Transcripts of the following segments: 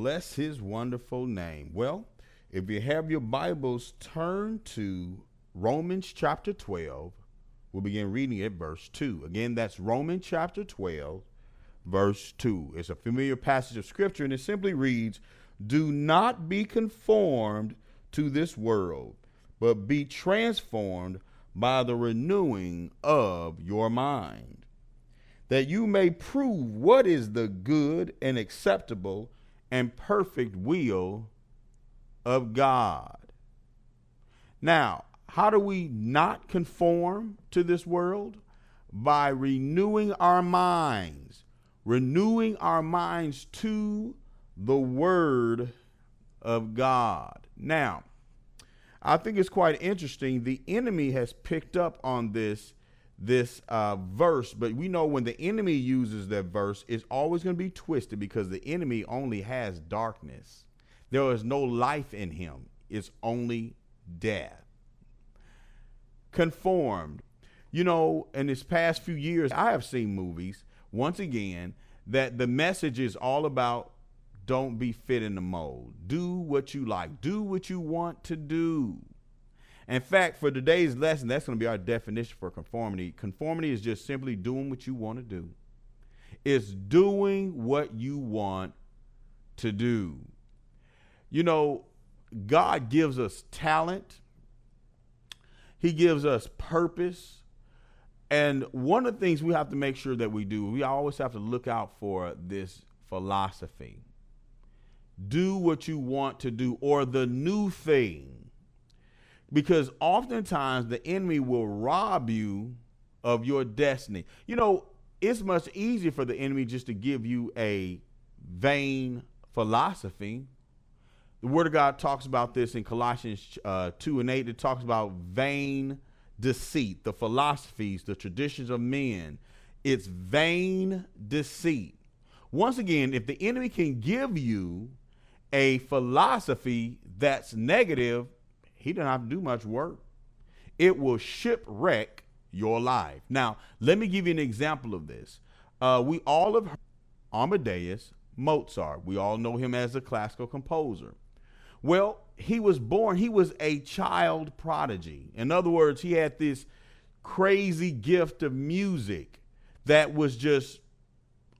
Bless his wonderful name. Well, if you have your Bibles, turn to Romans chapter 12. We'll begin reading at verse 2. Again, that's Romans chapter 12, verse 2. It's a familiar passage of scripture, and it simply reads Do not be conformed to this world, but be transformed by the renewing of your mind, that you may prove what is the good and acceptable and perfect will of God. Now, how do we not conform to this world? By renewing our minds, renewing our minds to the Word of God. Now, I think it's quite interesting. The enemy has picked up on this this uh, verse, but we know when the enemy uses that verse, it's always going to be twisted because the enemy only has darkness. There is no life in him. It's only death. Conformed. You know, in this past few years, I have seen movies, once again, that the message is all about don't be fit in the mold. Do what you like. Do what you want to do. In fact, for today's lesson, that's going to be our definition for conformity. Conformity is just simply doing what you want to do. It's doing what you want to do. You know, God gives us talent, He gives us purpose. And one of the things we have to make sure that we do, we always have to look out for this philosophy. Do what you want to do, or the new thing because oftentimes the enemy will rob you of your destiny. You know, it's much easier for the enemy just to give you a vain philosophy. The Word of God talks about this in Colossians uh, 2 and 8. It talks about vain deceit, the philosophies, the traditions of men. It's vain deceit. Once again, if the enemy can give you a philosophy that's negative, he didn't have to do much work. It will shipwreck your life. Now, let me give you an example of this. Uh, we all have heard Amadeus Mozart. We all know him as a classical composer. Well, he was born, he was a child prodigy. In other words, he had this crazy gift of music that was just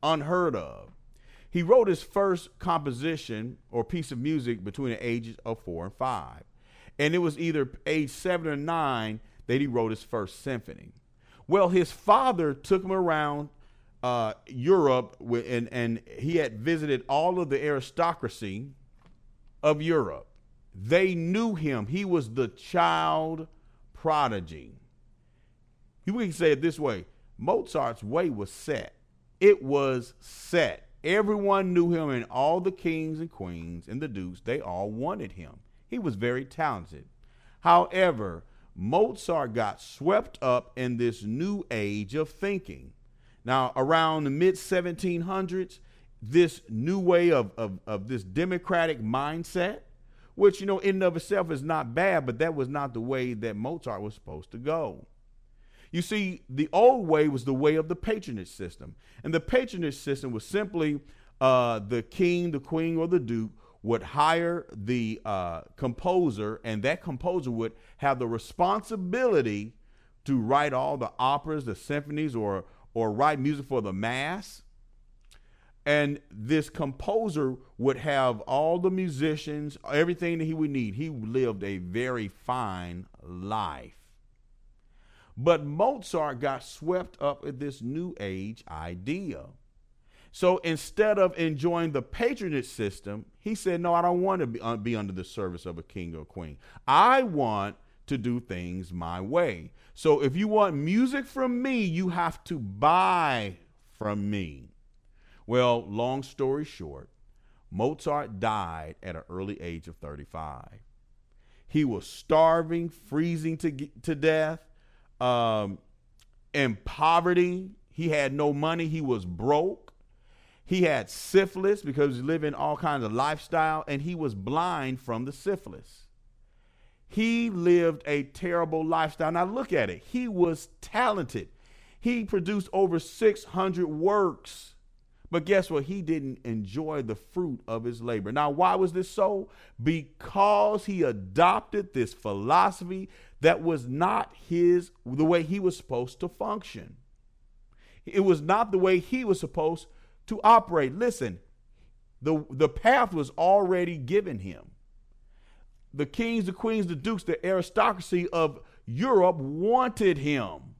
unheard of. He wrote his first composition or piece of music between the ages of four and five. And it was either age seven or nine that he wrote his first symphony. Well, his father took him around uh, Europe, and, and he had visited all of the aristocracy of Europe. They knew him. He was the child prodigy. We can say it this way Mozart's way was set. It was set. Everyone knew him, and all the kings and queens and the dukes, they all wanted him. He was very talented. However, Mozart got swept up in this new age of thinking. Now, around the mid 1700s, this new way of, of, of this democratic mindset, which, you know, in and of itself is not bad, but that was not the way that Mozart was supposed to go. You see, the old way was the way of the patronage system. And the patronage system was simply uh, the king, the queen, or the duke would hire the uh, composer, and that composer would have the responsibility to write all the operas, the symphonies, or or write music for the mass. And this composer would have all the musicians, everything that he would need. He lived a very fine life. But Mozart got swept up in this new age idea. So instead of enjoying the patronage system, he said, No, I don't want to be, uh, be under the service of a king or queen. I want to do things my way. So if you want music from me, you have to buy from me. Well, long story short, Mozart died at an early age of 35. He was starving, freezing to, to death, um, in poverty. He had no money. He was broke. He had syphilis because he was living all kinds of lifestyle, and he was blind from the syphilis. He lived a terrible lifestyle. Now look at it. He was talented. He produced over 600 works, But guess what? He didn't enjoy the fruit of his labor. Now, why was this so? Because he adopted this philosophy that was not his, the way he was supposed to function. It was not the way he was supposed to operate. Listen, the, the path was already given him. The kings, the queens, the dukes, the aristocracy of Europe wanted him.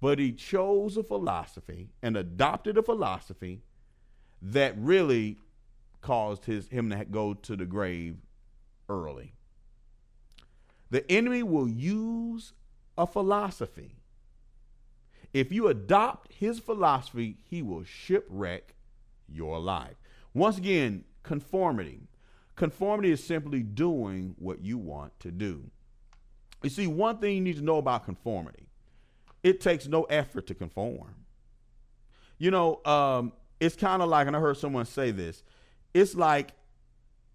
But he chose a philosophy and adopted a philosophy that really caused his him to go to the grave early. The enemy will use a philosophy. If you adopt his philosophy, he will shipwreck your life. Once again, conformity. Conformity is simply doing what you want to do. You see, one thing you need to know about conformity it takes no effort to conform. You know, um, it's kind of like, and I heard someone say this it's like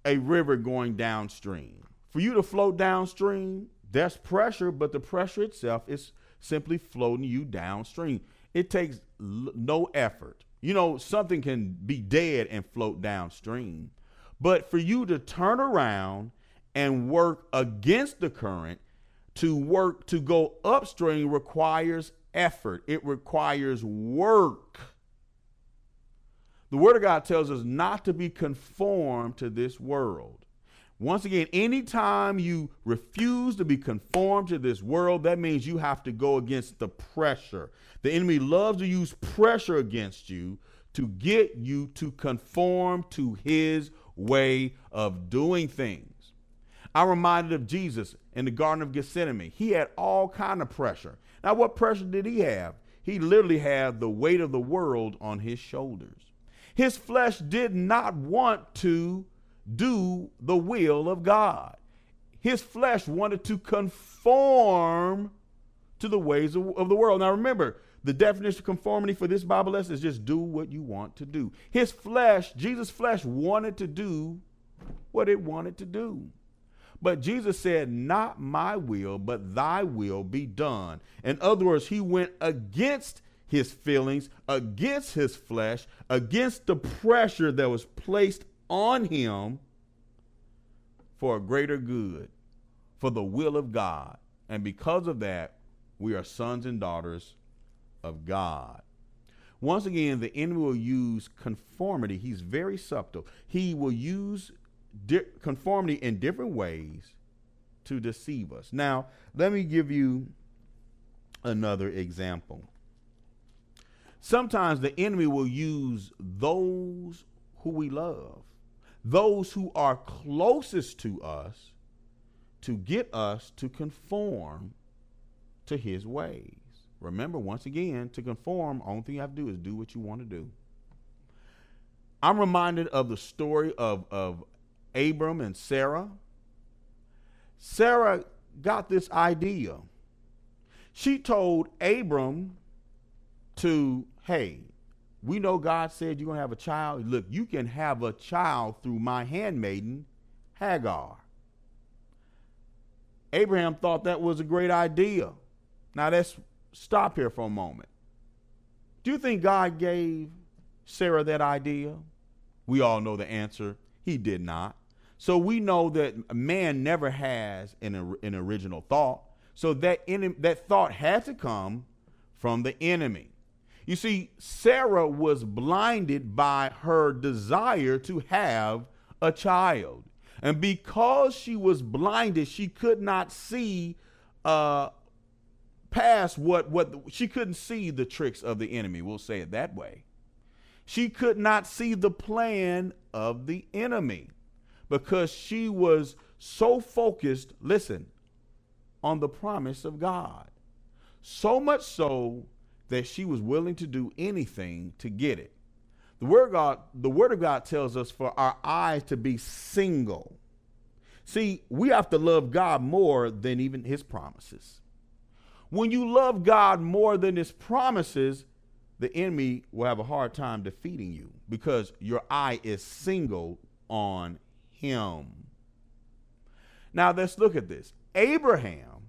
a river going downstream. For you to float downstream, there's pressure, but the pressure itself is simply floating you downstream. It takes l- no effort. You know, something can be dead and float downstream. But for you to turn around and work against the current, to work to go upstream requires effort, it requires work. The Word of God tells us not to be conformed to this world. Once again, anytime you refuse to be conformed to this world, that means you have to go against the pressure. The enemy loves to use pressure against you to get you to conform to his way of doing things. I'm reminded of Jesus in the Garden of Gethsemane. He had all kind of pressure. Now, what pressure did he have? He literally had the weight of the world on his shoulders. His flesh did not want to do the will of God. His flesh wanted to conform to the ways of, of the world. Now, remember, the definition of conformity for this Bible lesson is just do what you want to do. His flesh, Jesus' flesh, wanted to do what it wanted to do. But Jesus said, Not my will, but thy will be done. In other words, he went against his feelings, against his flesh, against the pressure that was placed on him for a greater good, for the will of God. And because of that, we are sons and daughters of God. Once again, the enemy will use conformity. He's very subtle. He will use di- conformity in different ways to deceive us. Now, let me give you another example. Sometimes the enemy will use those who we love, those who are closest to us, to get us to conform to his ways. Remember, once again, to conform, only thing you have to do is do what you want to do. I'm reminded of the story of, of Abram and Sarah. Sarah got this idea. She told Abram to, hey, we know God said you're going to have a child. Look, you can have a child through my handmaiden, Hagar. Abraham thought that was a great idea. Now let's stop here for a moment. Do you think God gave Sarah that idea? We all know the answer. He did not. So we know that man never has an, an original thought. So that, in, that thought had to come from the enemy. You see, Sarah was blinded by her desire to have a child. And because she was blinded, she could not see uh, past what, what she couldn't see the tricks of the enemy. We'll say it that way. She could not see the plan of the enemy because she was so focused, listen, on the promise of God. So much so that she was willing to do anything to get it. The word of God, the word of God tells us for our eyes to be single. See, we have to love God more than even his promises. When you love God more than his promises, the enemy will have a hard time defeating you because your eye is single on him. Now let's look at this. Abraham,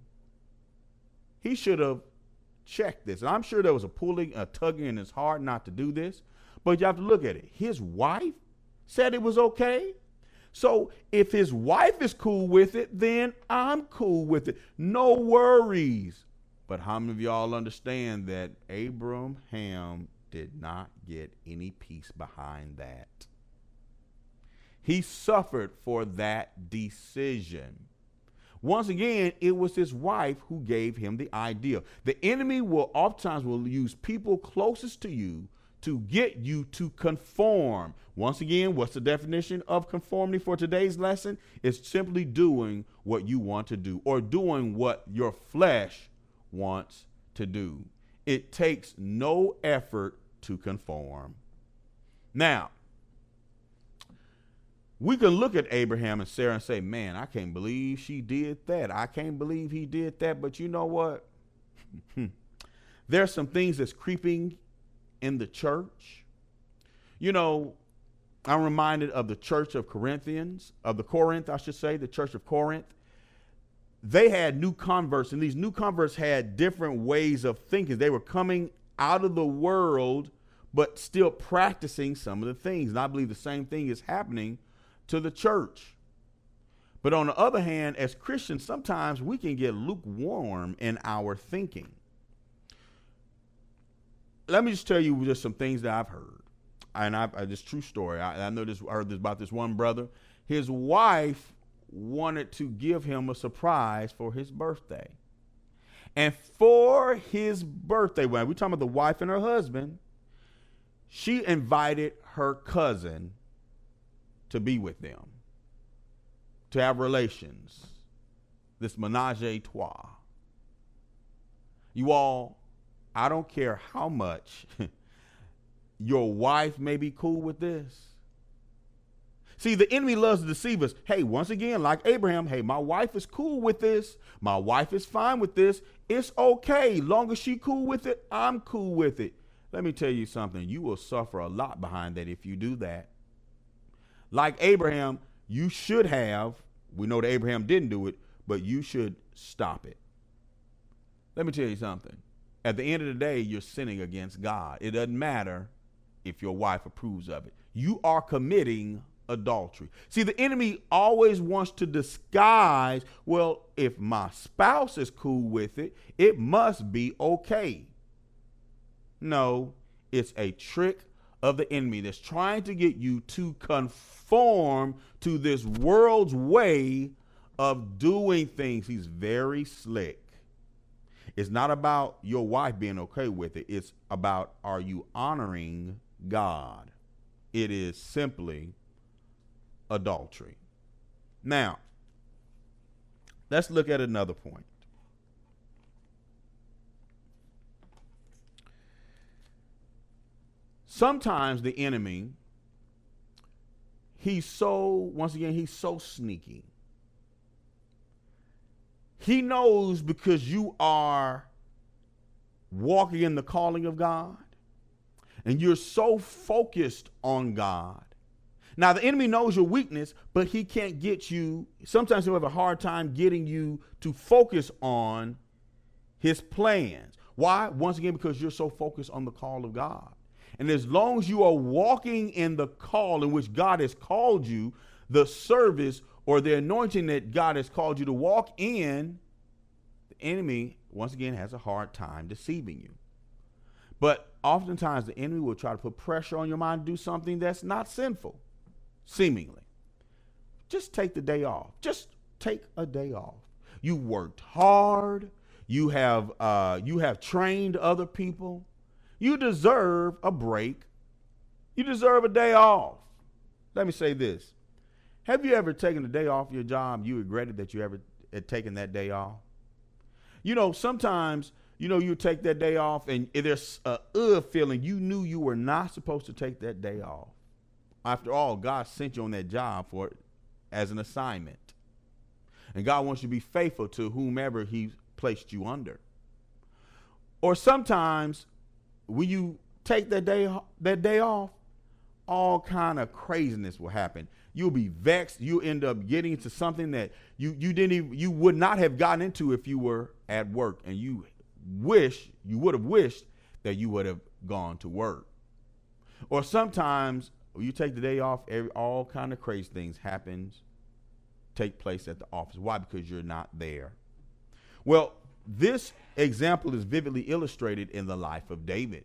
he should have checked this. And I'm sure there was a pulling, a tugging in his heart not to do this. But you have to look at it. His wife said it was okay. So if his wife is cool with it, then I'm cool with it. No worries. But how many of y'all understand that Abraham did not get any peace behind that? He suffered for that decision. Once again, it was his wife who gave him the idea. The enemy will oftentimes will use people closest to you to get you to conform. Once again, what's the definition of conformity for today's lesson? It's simply doing what you want to do or doing what your flesh wants to do. It takes no effort to conform. Now, we can look at Abraham and Sarah and say, man, I can't believe she did that. I can't believe he did that. But you know what? There's some things that's creeping in the church. You know, I'm reminded of the church of Corinthians, of the Corinth, I should say, the church of Corinth. They had new converts, and these new converts had different ways of thinking. They were coming out of the world, but still practicing some of the things. And I believe the same thing is happening to the church. But on the other hand, as Christians, sometimes we can get lukewarm in our thinking. Let me just tell you just some things that I've heard. And I've uh, this true story. I, I know this. I heard this about this one brother. His wife wanted to give him a surprise for his birthday, and for his birthday, when we're talking about the wife and her husband, she invited her cousin to be with them, to have relations, this menage a trois. You all, I don't care how much your wife may be cool with this. See, the enemy loves to deceive us. Hey, once again, like Abraham, hey, my wife is cool with this. My wife is fine with this. It's okay. Long as she cool with it, I'm cool with it. Let me tell you something. You will suffer a lot behind that if you do that. Like Abraham, you should have, we know that Abraham didn't do it, but you should stop it. Let me tell you something. At the end of the day, you're sinning against God. It doesn't matter if your wife approves of it. You are committing adultery. See, the enemy always wants to disguise, well, if my spouse is cool with it, it must be okay. No, it's a trick of the enemy that's trying to get you to conform to this world's way of doing things. He's very slick. It's not about your wife being okay with it, it's about are you honoring God? It is simply adultery. Now, let's look at another point. Sometimes the enemy, he's so, once again, he's so sneaky. He knows because you are walking in the calling of God and you're so focused on God. Now, the enemy knows your weakness, but he can't get you. Sometimes he'll have a hard time getting you to focus on his plans. Why? Once again, because you're so focused on the call of God. And as long as you are walking in the call in which God has called you, the service or the anointing that God has called you to walk in, the enemy, once again, has a hard time deceiving you. But oftentimes, the enemy will try to put pressure on your mind to do something that's not sinful, seemingly. Just take the day off. Just take a day off. You worked hard. You have uh, you have trained other people. You deserve a break. You deserve a day off. Let me say this. Have you ever taken a day off your job you regretted that you ever had taken that day off? You know, sometimes, you know, you take that day off and there's a uh feeling you knew you were not supposed to take that day off. After all, God sent you on that job for as an assignment. And God wants you to be faithful to whomever he placed you under. Or sometimes when you take that day that day off, all kind of craziness will happen. You'll be vexed. You end up getting into something that you you didn't even you would not have gotten into if you were at work, and you wish you would have wished that you would have gone to work. Or sometimes you take the day off, every, all kind of crazy things happens, take place at the office. Why? Because you're not there. Well, this example is vividly illustrated in the life of David.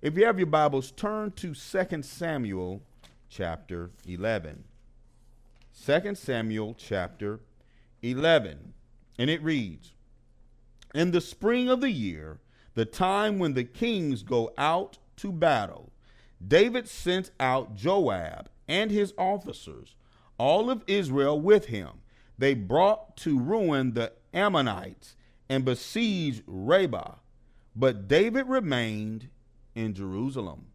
If you have your Bibles, turn to 2 Samuel chapter 11. 2 Samuel chapter 11. And it reads In the spring of the year, the time when the kings go out to battle, David sent out Joab and his officers, all of Israel with him. They brought to ruin the Ammonites and besieged Rabbah. But David remained in Jerusalem.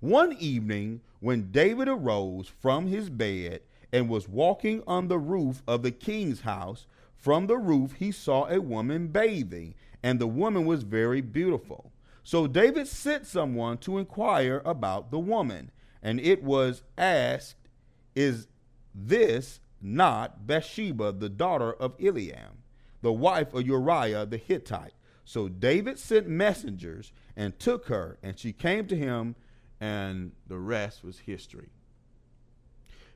One evening, when David arose from his bed and was walking on the roof of the king's house, from the roof he saw a woman bathing, and the woman was very beautiful. So David sent someone to inquire about the woman, and it was asked, Is this not Bathsheba, the daughter of Eliam, the wife of Uriah the Hittite? So David sent messengers and took her, and she came to him, and the rest was history.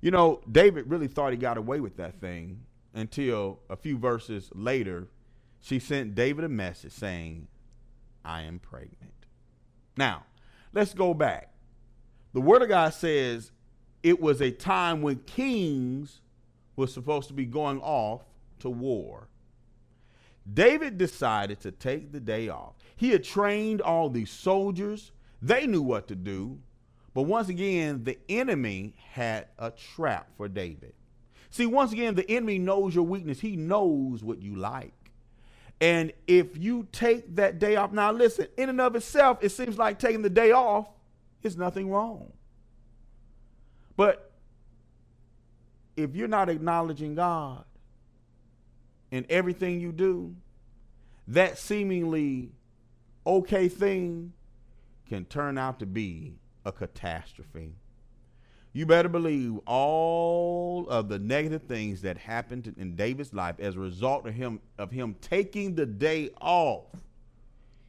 You know, David really thought he got away with that thing until a few verses later, she sent David a message saying, I am pregnant. Now, let's go back. The Word of God says it was a time when kings were supposed to be going off to war. David decided to take the day off. He had trained all these soldiers, they knew what to do. But once again, the enemy had a trap for David. See, once again, the enemy knows your weakness, he knows what you like. And if you take that day off, now listen, in and of itself, it seems like taking the day off is nothing wrong. But if you're not acknowledging God in everything you do, that seemingly okay thing can turn out to be a catastrophe. You better believe all of the negative things that happened in David's life as a result of him of him taking the day off.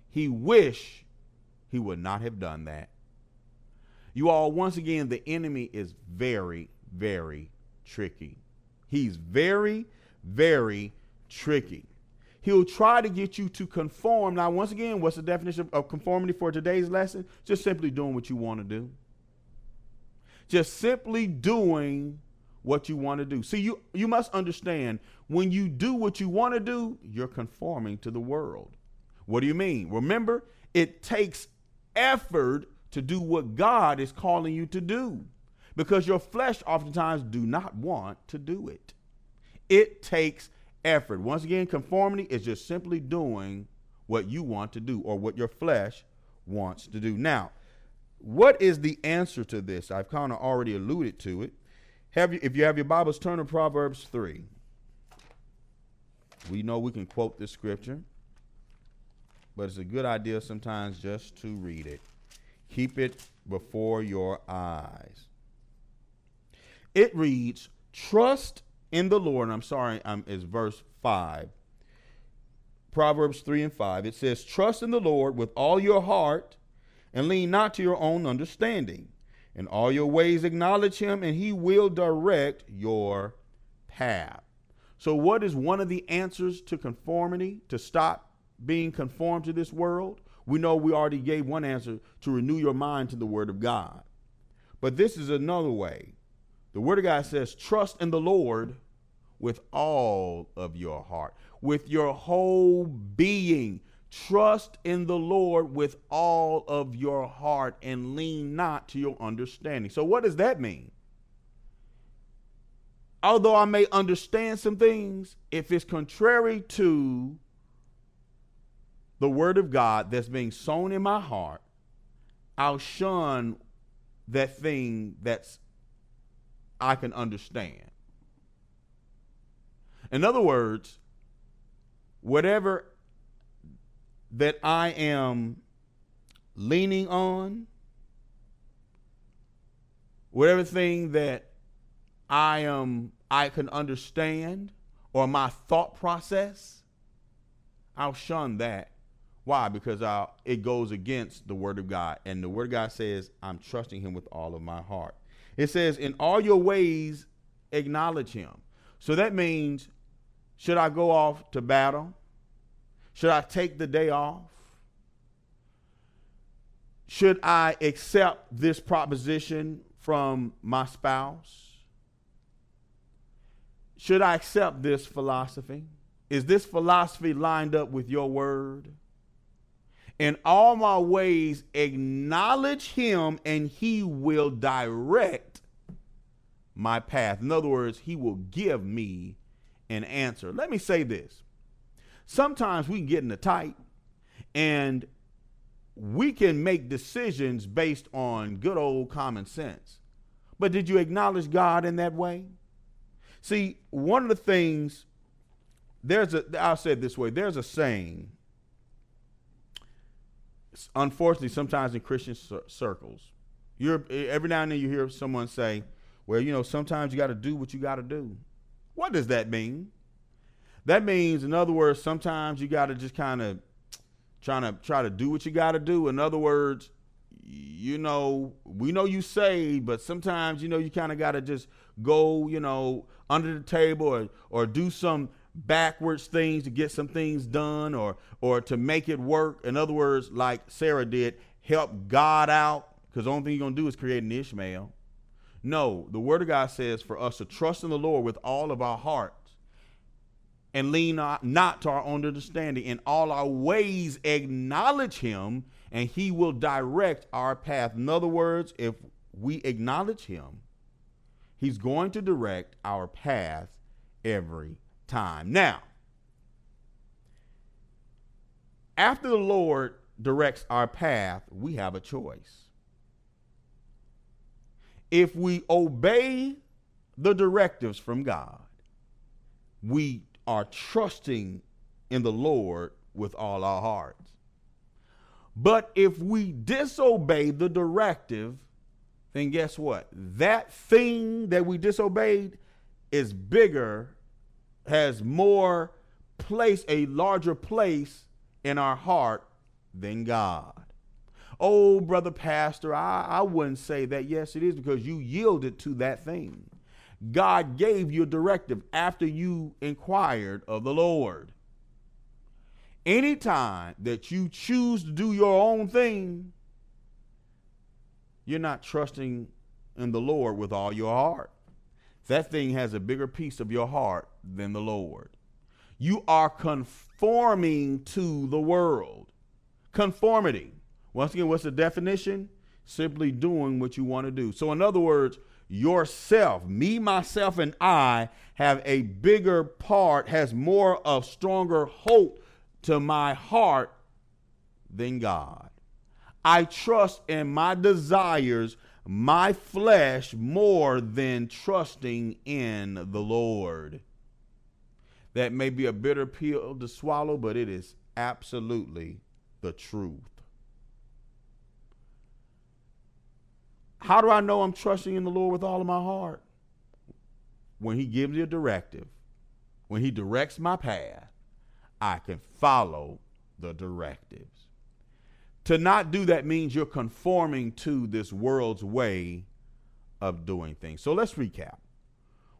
He wish he would not have done that. You all, once again, the enemy is very, very tricky. He's very, very tricky. He'll try to get you to conform. Now, once again, what's the definition of conformity for today's lesson? Just simply doing what you want to do. Just simply doing what you want to do. See, you, you must understand when you do what you want to do, you're conforming to the world. What do you mean? Remember, it takes effort to do what God is calling you to do because your flesh oftentimes do not want to do it. It takes effort. Once again, conformity is just simply doing what you want to do or what your flesh wants to do. Now, what is the answer to this? I've kind of already alluded to it. Have you, if you have your Bibles, turn to Proverbs 3. We know we can quote this scripture, but it's a good idea sometimes just to read it. Keep it before your eyes. It reads, Trust in the Lord. I'm sorry, um, is verse 5. Proverbs 3 and 5. It says, Trust in the Lord with all your heart and lean not to your own understanding. In all your ways acknowledge him, and he will direct your path. So, what is one of the answers to conformity, to stop being conformed to this world? We know we already gave one answer to renew your mind to the Word of God. But this is another way. The Word of God says, trust in the Lord with all of your heart, with your whole being. Trust in the Lord with all of your heart and lean not to your understanding. So, what does that mean? Although I may understand some things, if it's contrary to the word of God that's being sown in my heart, I'll shun that thing that's I can understand. In other words, whatever that I am leaning on, whatever thing that I am I can understand or my thought process, I'll shun that Why? Because uh, it goes against the word of God. And the word of God says, I'm trusting him with all of my heart. It says, in all your ways, acknowledge him. So that means, should I go off to battle? Should I take the day off? Should I accept this proposition from my spouse? Should I accept this philosophy? Is this philosophy lined up with your word? In all my ways, acknowledge him, and he will direct my path. In other words, he will give me an answer. Let me say this. Sometimes we can get in a tight and we can make decisions based on good old common sense. But did you acknowledge God in that way? See, one of the things, there's a, I'll say it this way there's a saying unfortunately, sometimes in Christian circles, you're every now and then you hear someone say, "Well, you know, sometimes you got to do what you got to do." What does that mean? That means, in other words, sometimes you got to just kind of trying to try to do what you got to do. In other words, you know, we know you say, but sometimes you know you kind of got to just go, you know, under the table or or do some backwards things to get some things done or or to make it work. In other words, like Sarah did, help God out because the only thing you're gonna do is create an Ishmael. No, the word of God says for us to trust in the Lord with all of our hearts and lean not, not to our own understanding. In all our ways, acknowledge him, and he will direct our path. In other words, if we acknowledge him, he's going to direct our path every time. Now, after the Lord directs our path, we have a choice. If we obey the directives from God, we are trusting in the Lord with all our hearts. But if we disobey the directive, then guess what? That thing that we disobeyed is bigger has more place, a larger place in our heart than God. Oh, brother pastor, I, I wouldn't say that. Yes, it is because you yielded to that thing. God gave you a directive after you inquired of the Lord. Anytime that you choose to do your own thing, you're not trusting in the Lord with all your heart that thing has a bigger piece of your heart than the Lord. You are conforming to the world. Conformity. Once again, what's the definition? Simply doing what you want to do. So, in other words, yourself, me, myself, and I have a bigger part, has more of stronger hope to my heart than God. I trust in my desires my flesh more than trusting in the Lord. That may be a bitter pill to swallow, but it is absolutely the truth. How do I know I'm trusting in the Lord with all of my heart? When He gives me a directive, when He directs my path, I can follow the directives. To not do that means you're conforming to this world's way of doing things. So let's recap.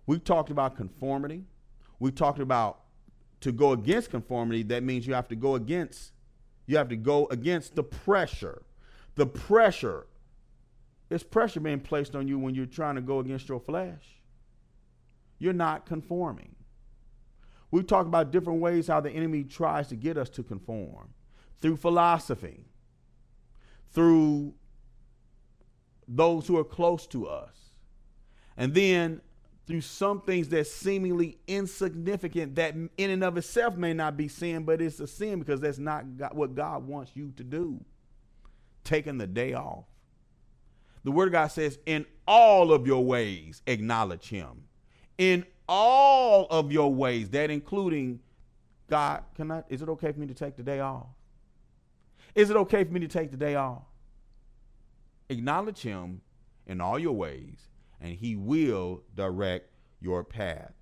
We talked about conformity. We talked about to go against conformity, that means you have to go against you have to go against the pressure. The pressure is pressure being placed on you when you're trying to go against your flesh. You're not conforming. We talked about different ways how the enemy tries to get us to conform through philosophy, through those who are close to us. And then through some things that seemingly insignificant that in and of itself may not be sin, but it's a sin because that's not what God wants you to do. Taking the day off. The word of God says, in all of your ways, acknowledge him. In all of your ways, that including God, can I, is it okay for me to take the day off? Is it okay for me to take the day off? Acknowledge him in all your ways, and he will direct your path.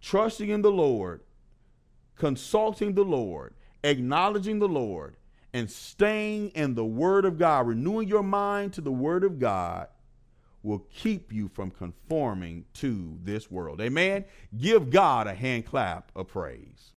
Trusting in the Lord, consulting the Lord, acknowledging the Lord, and staying in the Word of God, renewing your mind to the Word of God, will keep you from conforming to this world. Amen. Give God a hand clap of praise.